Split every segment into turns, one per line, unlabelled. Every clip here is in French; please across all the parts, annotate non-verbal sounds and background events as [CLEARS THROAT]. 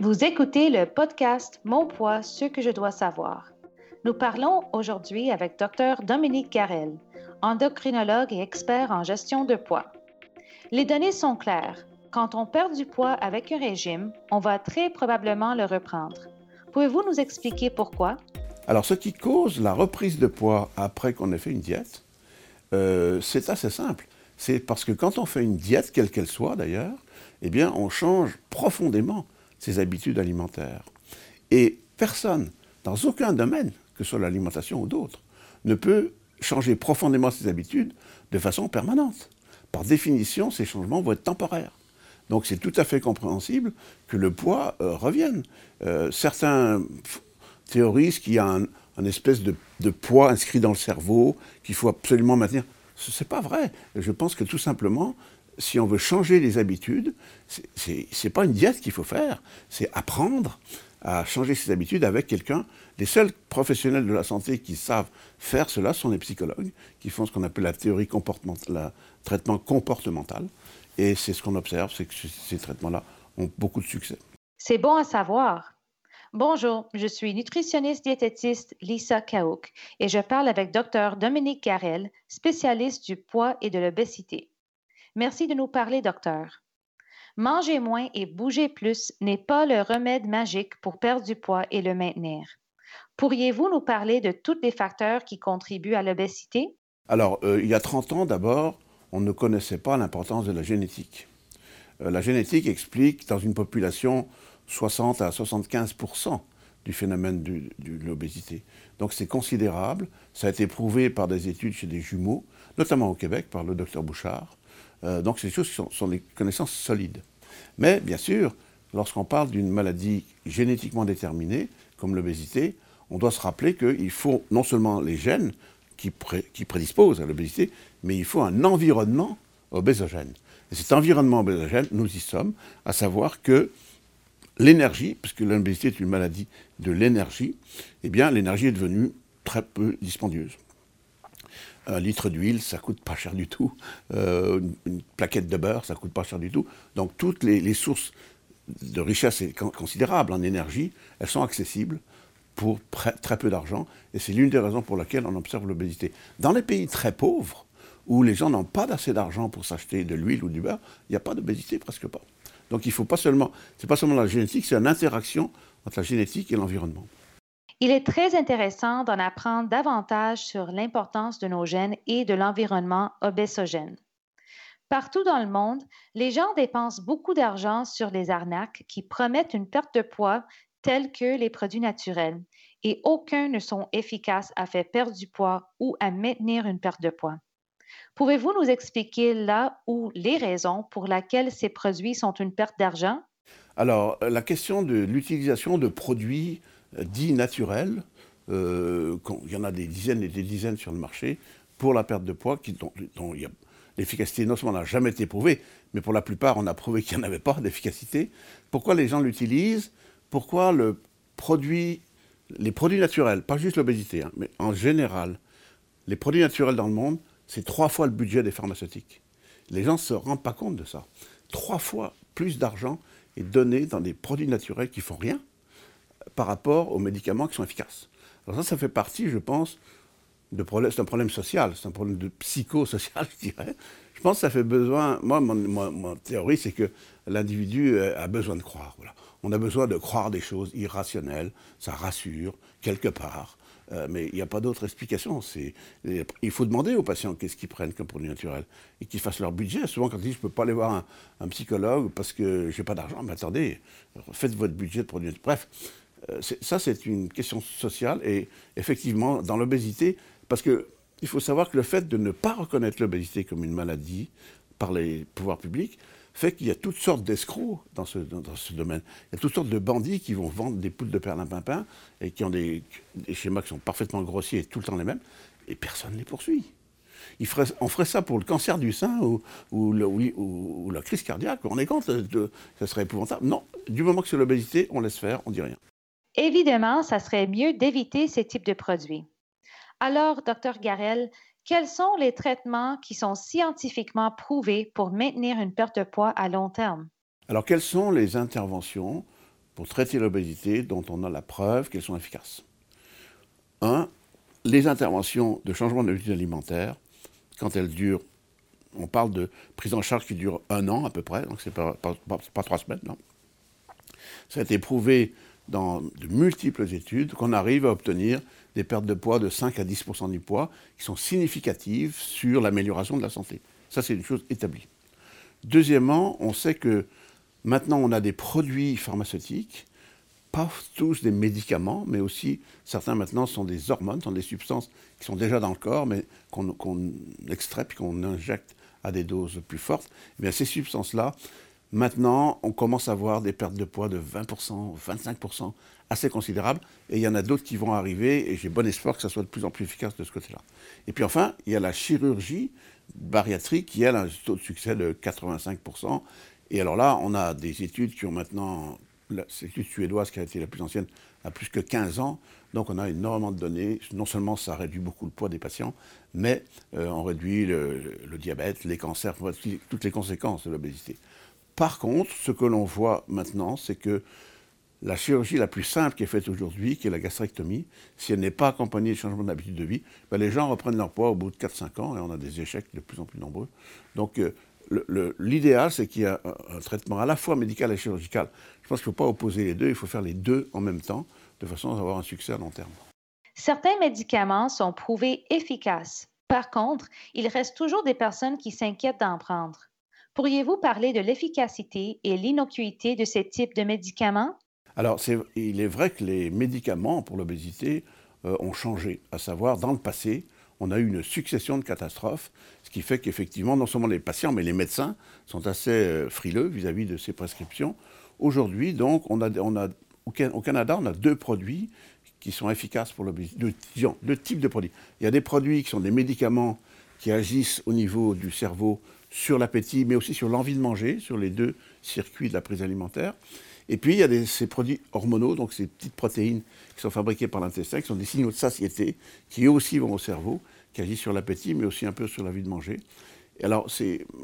Vous écoutez le podcast Mon poids, ce que je dois savoir. Nous parlons aujourd'hui avec Dr Dominique Garel, endocrinologue et expert en gestion de poids. Les données sont claires. Quand on perd du poids avec un régime, on va très probablement le reprendre. Pouvez-vous nous expliquer pourquoi?
Alors, ce qui cause la reprise de poids après qu'on ait fait une diète, euh, c'est assez simple. C'est parce que quand on fait une diète, quelle qu'elle soit d'ailleurs, eh bien, on change profondément ses habitudes alimentaires. Et personne, dans aucun domaine, que ce soit l'alimentation ou d'autres, ne peut changer profondément ses habitudes de façon permanente. Par définition, ces changements vont être temporaires. Donc c'est tout à fait compréhensible que le poids euh, revienne. Euh, certains théorisent qu'il y a un, espèce de, de, poids inscrit dans le cerveau qu'il faut absolument maintenir. Ce n'est pas vrai. Je pense que tout simplement, si on veut changer les habitudes, ce n'est pas une diète qu'il faut faire, c'est apprendre à changer ses habitudes avec quelqu'un. Les seuls professionnels de la santé qui savent faire cela sont les psychologues, qui font ce qu'on appelle la théorie comportementale, le traitement comportemental. Et c'est ce qu'on observe, c'est que ces traitements-là ont beaucoup de succès.
C'est bon à savoir. Bonjour, je suis nutritionniste diététiste Lisa Kaouk et je parle avec Dr Dominique Garel, spécialiste du poids et de l'obésité. Merci de nous parler, docteur. Manger moins et bouger plus n'est pas le remède magique pour perdre du poids et le maintenir. Pourriez-vous nous parler de tous les facteurs qui contribuent à l'obésité?
Alors, euh, il y a 30 ans d'abord, on ne connaissait pas l'importance de la génétique. Euh, la génétique explique dans une population 60 à 75 du phénomène de l'obésité. Donc c'est considérable. Ça a été prouvé par des études chez des jumeaux, notamment au Québec par le docteur Bouchard. Euh, donc c'est des choses qui sont, des connaissances solides. Mais bien sûr, lorsqu'on parle d'une maladie génétiquement déterminée, comme l'obésité, on doit se rappeler qu'il faut non seulement les gènes qui, prédisposent à l'obésité, mais il faut un environnement obésogène. Et cet environnement obésogène, nous y sommes, à savoir que l'énergie, puisque l'obésité est une maladie de l'énergie, eh bien l'énergie est devenue très peu dispendieuse. Un litre d'huile, ça coûte pas cher du tout. Euh, une, plaquette de beurre, ça coûte pas cher du tout. Donc toutes les, sources de richesse considérables en énergie, elles sont accessibles pour très peu d'argent. Et c'est l'une des raisons pour lesquelles on observe l'obésité. Dans les pays très pauvres, où les gens n'ont pas assez d'argent pour s'acheter de l'huile ou du beurre, il n'y a pas d'obésité, presque pas. Donc il faut pas seulement, pas seulement la génétique, c'est une interaction entre la génétique et l'environnement.
Il est très intéressant d'en apprendre davantage sur l'importance de nos gènes et de l'environnement obésogène. Partout dans le monde, les gens dépensent beaucoup d'argent sur les arnaques qui promettent une perte de poids tels que les produits naturels, et aucun ne sont efficaces à faire perdre du poids ou à maintenir une perte de poids. Pouvez-vous nous expliquer là où les raisons pour lesquelles ces produits sont une perte d'argent?
Alors, la question de l'utilisation de produits dits naturels. Euh, il y en a des dizaines et des dizaines sur le marché pour la perte de poids, dont, l'efficacité non seulement n'a jamais été prouvée, mais pour la plupart, on a prouvé qu'il n'y en avait pas d'efficacité. Pourquoi les gens l'utilisent? Pourquoi les produits naturels, pas juste l'obésité, hein, mais en général, les produits naturels dans le monde, c'est trois fois le budget des pharmaceutiques. Les gens ne se rendent pas compte de ça. Trois fois plus d'argent est donné dans des produits naturels qui font rien, par rapport aux médicaments qui sont efficaces. Alors ça, ça fait partie, je pense, de c'est un problème social, c'est un problème de psychosocial, [LAUGHS] je dirais. Je pense que ça fait besoin, moi, mon, théorie, c'est que l'individu euh, a besoin de croire. Voilà. On a besoin de croire des choses irrationnelles, ça rassure, quelque part. Euh, mais il n'y a pas d'autre explication. il faut demander aux patients qu'est-ce qu'ils prennent comme produit naturel et qu'ils fassent leur budget. Souvent, quand ils disent je ne peux pas aller voir un, psychologue parce que je n'ai pas d'argent, mais attendez, faites votre budget de produits naturels. Bref, ça, c'est une question sociale et effectivement, dans l'obésité, parce qu'il faut savoir que le fait de ne pas reconnaître l'obésité comme une maladie par les pouvoirs publics fait qu'il y a toutes sortes d'escrocs dans ce, domaine. Il y a toutes sortes de bandits qui vont vendre des poules de perlimpinpin et qui ont des, schémas qui sont parfaitement grossiers et tout le temps les mêmes, et personne ne les poursuit. on ferait ça pour le cancer du sein ou, la crise cardiaque. On est contre, ça serait épouvantable. Non, du moment que c'est l'obésité, on laisse faire, on dit rien.
Évidemment, ça serait mieux d'éviter ces types de produits. Alors, docteur Garel, quels sont les traitements qui sont scientifiquement prouvés pour maintenir une perte de poids à long terme?
Alors, quelles sont les interventions pour traiter l'obésité dont on a la preuve qu'elles sont efficaces? Un, les interventions de changement de l'habitude alimentaire, quand elles durent, on parle de prise en charge qui dure un an à peu près, donc c'est pas, pas, pas, trois semaines, non? Ça a été prouvé dans de multiples études qu'on arrive à obtenir des pertes de poids de 5 à 10% du poids qui sont significatives sur l'amélioration de la santé. Ça, c'est une chose établie. Deuxièmement, on sait que maintenant, on a des produits pharmaceutiques, pas tous des médicaments, mais aussi certains maintenant sont des hormones, sont des substances qui sont déjà dans le corps, mais qu'on extrait puis qu'on injecte à des doses plus fortes. Eh bien, ces substances-là Maintenant, on commence à voir des pertes de poids de 20%, 25%, assez considérables. Et il y en a d'autres qui vont arriver, et j'ai bon espoir que ça soit de plus en plus efficace de ce côté-là. Et puis enfin, il y a la chirurgie bariatrique qui, a un taux de succès de 85%. Et alors là, on a des études qui ont maintenant, l'étude suédoise qui a été la plus ancienne, a plus que 15 ans. Donc on a énormément de données. Non seulement ça réduit beaucoup le poids des patients, mais euh, on réduit le, diabète, les cancers, toutes les conséquences de l'obésité. Par contre, ce que l'on voit maintenant, c'est que la chirurgie la plus simple qui est faite aujourd'hui, qui est la gastrectomie, si elle n'est pas accompagnée de changement d'habitude de vie, ben, les gens reprennent leur poids au bout de 4-5 ans et on a des échecs de plus en plus nombreux. Donc euh, l'idéal, c'est qu'il y ait un, traitement à la fois médical et chirurgical. Je pense qu'il ne faut pas opposer les deux, il faut faire les deux en même temps, de façon à avoir un succès à long terme.
Certains médicaments sont prouvés efficaces. Par contre, il reste toujours des personnes qui s'inquiètent d'en prendre. Pourriez-vous parler de l'efficacité et l'innocuité de ces types de médicaments?
Alors, il est vrai que les médicaments pour l'obésité euh, ont changé. À savoir, dans le passé, on a eu une succession de catastrophes, ce qui fait qu'effectivement, non seulement les patients, mais les médecins sont assez euh, frileux vis-à-vis de ces prescriptions. Aujourd'hui, donc, on a, au Canada, on a deux produits qui sont efficaces pour l'obésité, deux types de produits. Il y a des produits qui sont des médicaments qui agissent au niveau du cerveau sur l'appétit, mais aussi sur l'envie de manger, sur les deux circuits de la prise alimentaire. Et puis, il y a ces produits hormonaux, donc ces petites protéines qui sont fabriquées par l'intestin, qui sont des signaux de satiété, qui eux aussi vont au cerveau, qui agissent sur l'appétit, mais aussi un peu sur l'envie de manger. Et alors,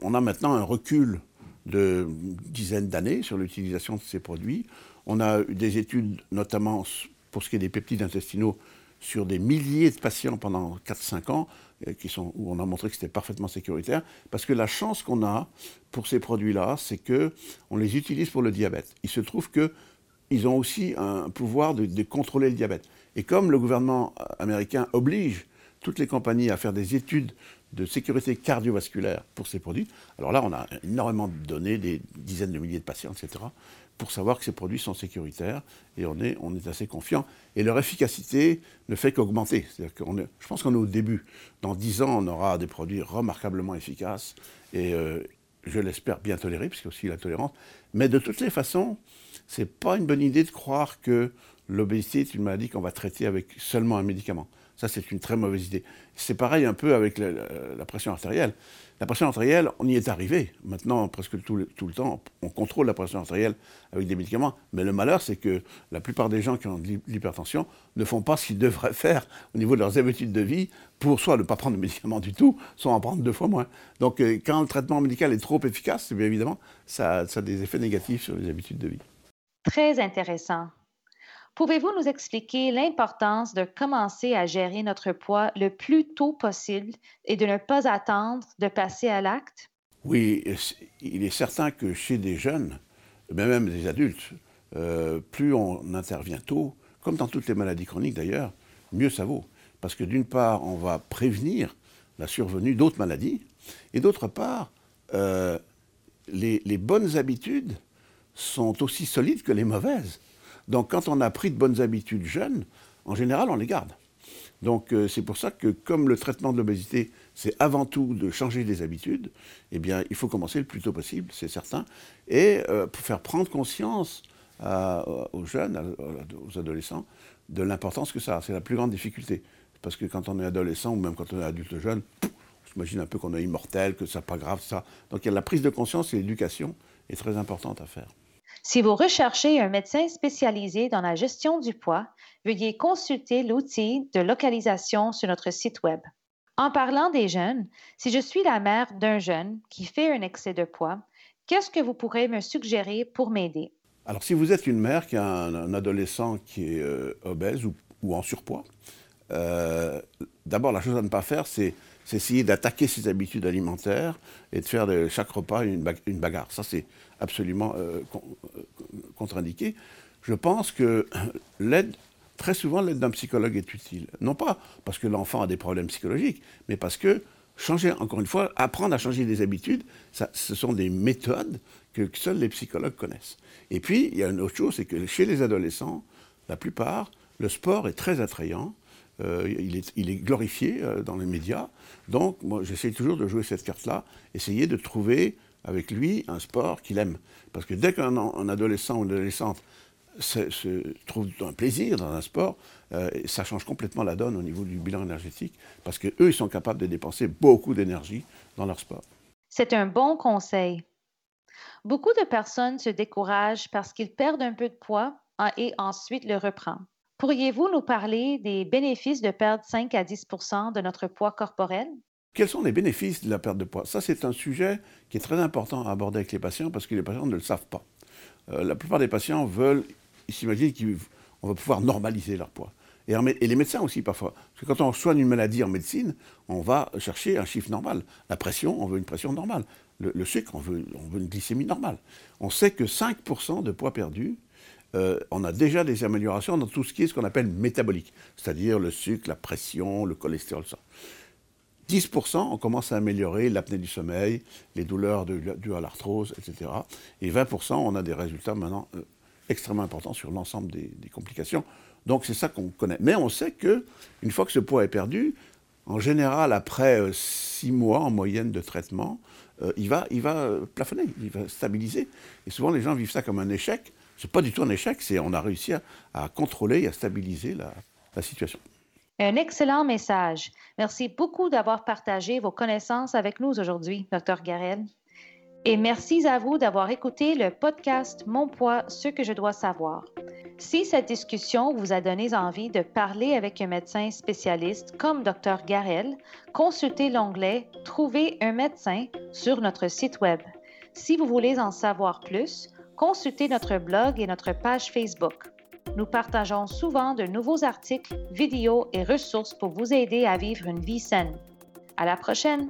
on a maintenant un recul de dizaines d'années sur l'utilisation de ces produits. On a eu des études, notamment pour ce qui est des peptides intestinaux, sur des milliers de patients pendant 4-5 ans, euh, qui sont, où on a montré que c'était parfaitement sécuritaire, parce que la chance qu'on a pour ces produits-là, c'est qu'on les utilise pour le diabète. Il se trouve qu'ils ont aussi un pouvoir de, de, contrôler le diabète. Et comme le gouvernement américain oblige toutes les compagnies à faire des études de sécurité cardiovasculaire pour ces produits, alors là, on a énormément de données, des dizaines de milliers de patients, etc pour savoir que ces produits sont sécuritaires et on est, assez confiant. Et leur efficacité ne fait qu'augmenter. Je pense qu'on est au début. Dans 10 ans, on aura des produits remarquablement efficaces et euh, je l'espère bien tolérés, a aussi la tolérance. Mais de toutes les façons, ce n'est pas une bonne idée de croire que l'obésité est une maladie qu'on va traiter avec seulement un médicament. Ça, c'est une très mauvaise idée. C'est pareil un peu avec la, pression artérielle. La pression artérielle, on y est arrivé. Maintenant, presque tout le, temps, on contrôle la pression artérielle avec des médicaments. Mais le malheur, c'est que la plupart des gens qui ont de l'hypertension ne font pas ce qu'ils devraient faire au niveau de leurs habitudes de vie pour soit ne pas prendre de médicaments du tout, soit en prendre deux fois moins. Donc, euh, quand le traitement médical est trop efficace, bien évidemment, ça a des effets négatifs sur les habitudes de vie.
Très intéressant. Pouvez-vous nous expliquer l'importance de commencer à gérer notre poids le plus tôt possible et de ne pas attendre de passer à l'acte?
Oui, il est certain que chez des jeunes, mais même des adultes, euh, plus on intervient tôt, comme dans toutes les maladies chroniques d'ailleurs, mieux ça vaut. Parce que d'une part, on va prévenir la survenue d'autres maladies, et d'autre part, euh, les, les bonnes habitudes sont aussi solides que les mauvaises. Donc quand on a pris de bonnes habitudes jeunes, en général, on les garde. Donc euh, c'est pour ça que comme le traitement de l'obésité, c'est avant tout de changer des habitudes, eh bien il faut commencer le plus tôt possible, c'est certain, et euh, pour faire prendre conscience aux jeunes, aux adolescents, de l'importance que ça a. C'est la plus grande difficulté. Parce que quand on est adolescent, ou même quand on est adulte jeune, on s'imagine un peu qu'on est immortel, que ça n'est pas grave, ça. Donc il y a la prise de conscience et l'éducation est très importante à faire.
Si vous recherchez un médecin spécialisé dans la gestion du poids, veuillez consulter l'outil de localisation sur notre site Web. En parlant des jeunes, si je suis la mère d'un jeune qui fait un excès de poids, qu'est-ce que vous pourrez me suggérer pour m'aider?
Alors si vous êtes une mère qui a un, adolescent qui est euh, obèse ou, en surpoids, euh, d'abord la chose à ne pas faire, c'est essayer d'attaquer ses habitudes alimentaires et de faire de chaque repas une, bagarre. Ça, c'est absolument euh, contre-indiqué. Je pense que [CLEARS THROAT] l'aide, très souvent, l'aide d'un psychologue est utile. Non pas parce que l'enfant a des problèmes psychologiques, mais parce que changer, encore une fois, apprendre à changer des habitudes, ça, ce sont des méthodes que seuls les psychologues connaissent. Et puis, il y a une autre chose, c'est que chez les adolescents, la plupart, le sport est très attrayant. Euh, il, est, glorifié euh, dans les médias. Donc, moi, j'essaie toujours de jouer cette carte-là, essayer de trouver avec lui un sport qu'il aime. Parce que dès qu'un adolescent ou une adolescente se, trouve un plaisir dans un sport, euh, ça change complètement la donne au niveau du bilan énergétique, parce qu'eux, ils sont capables de dépenser beaucoup d'énergie dans leur sport.
C'est un bon conseil. Beaucoup de personnes se découragent parce qu'ils perdent un peu de poids et ensuite le reprennent. Pourriez-vous nous parler des bénéfices de perdre 5 à 10 de notre poids corporel?
Quels sont les bénéfices de la perte de poids? Ça, c'est un sujet qui est très important à aborder avec les patients parce que les patients ne le savent pas. Euh, la plupart des patients veulent, ils s'imaginent qu'on va pouvoir normaliser leur poids. Et, et, les médecins aussi parfois. Parce que quand on soigne une maladie en médecine, on va chercher un chiffre normal. La pression, on veut une pression normale le, sucre, on veut, une glycémie normale. On sait que 5% de poids perdu, euh, on a déjà des améliorations dans tout ce qui est ce qu'on appelle métabolique, c'est-à-dire le sucre, la pression, le cholestérol, ça. 10%, on commence à améliorer l'apnée du sommeil, les douleurs dues à l'arthrose, etc. Et 20%, on a des résultats maintenant euh, extrêmement importants sur l'ensemble des, complications. Donc c'est ça qu'on connaît. Mais on sait que une fois que ce poids est perdu, en général, après euh, six mois en moyenne de traitement, euh, il, va, il va euh, plafonner, il va stabiliser. Et souvent, les gens vivent ça comme un échec. Ce n'est pas du tout un échec, c'est on a réussi à, contrôler et à stabiliser la, la situation.
Un excellent message. Merci beaucoup d'avoir partagé vos connaissances avec nous aujourd'hui, Dr. Garel. Et merci à vous d'avoir écouté le podcast Mon poids, ce que je dois savoir. Si cette discussion vous a donné envie de parler avec un médecin spécialiste comme Dr. Garel, consultez l'onglet Trouver un médecin sur notre site Web. Si vous voulez en savoir plus, consultez notre blog et notre page Facebook. Nous partageons souvent de nouveaux articles, vidéos et ressources pour vous aider à vivre une vie saine. À la prochaine!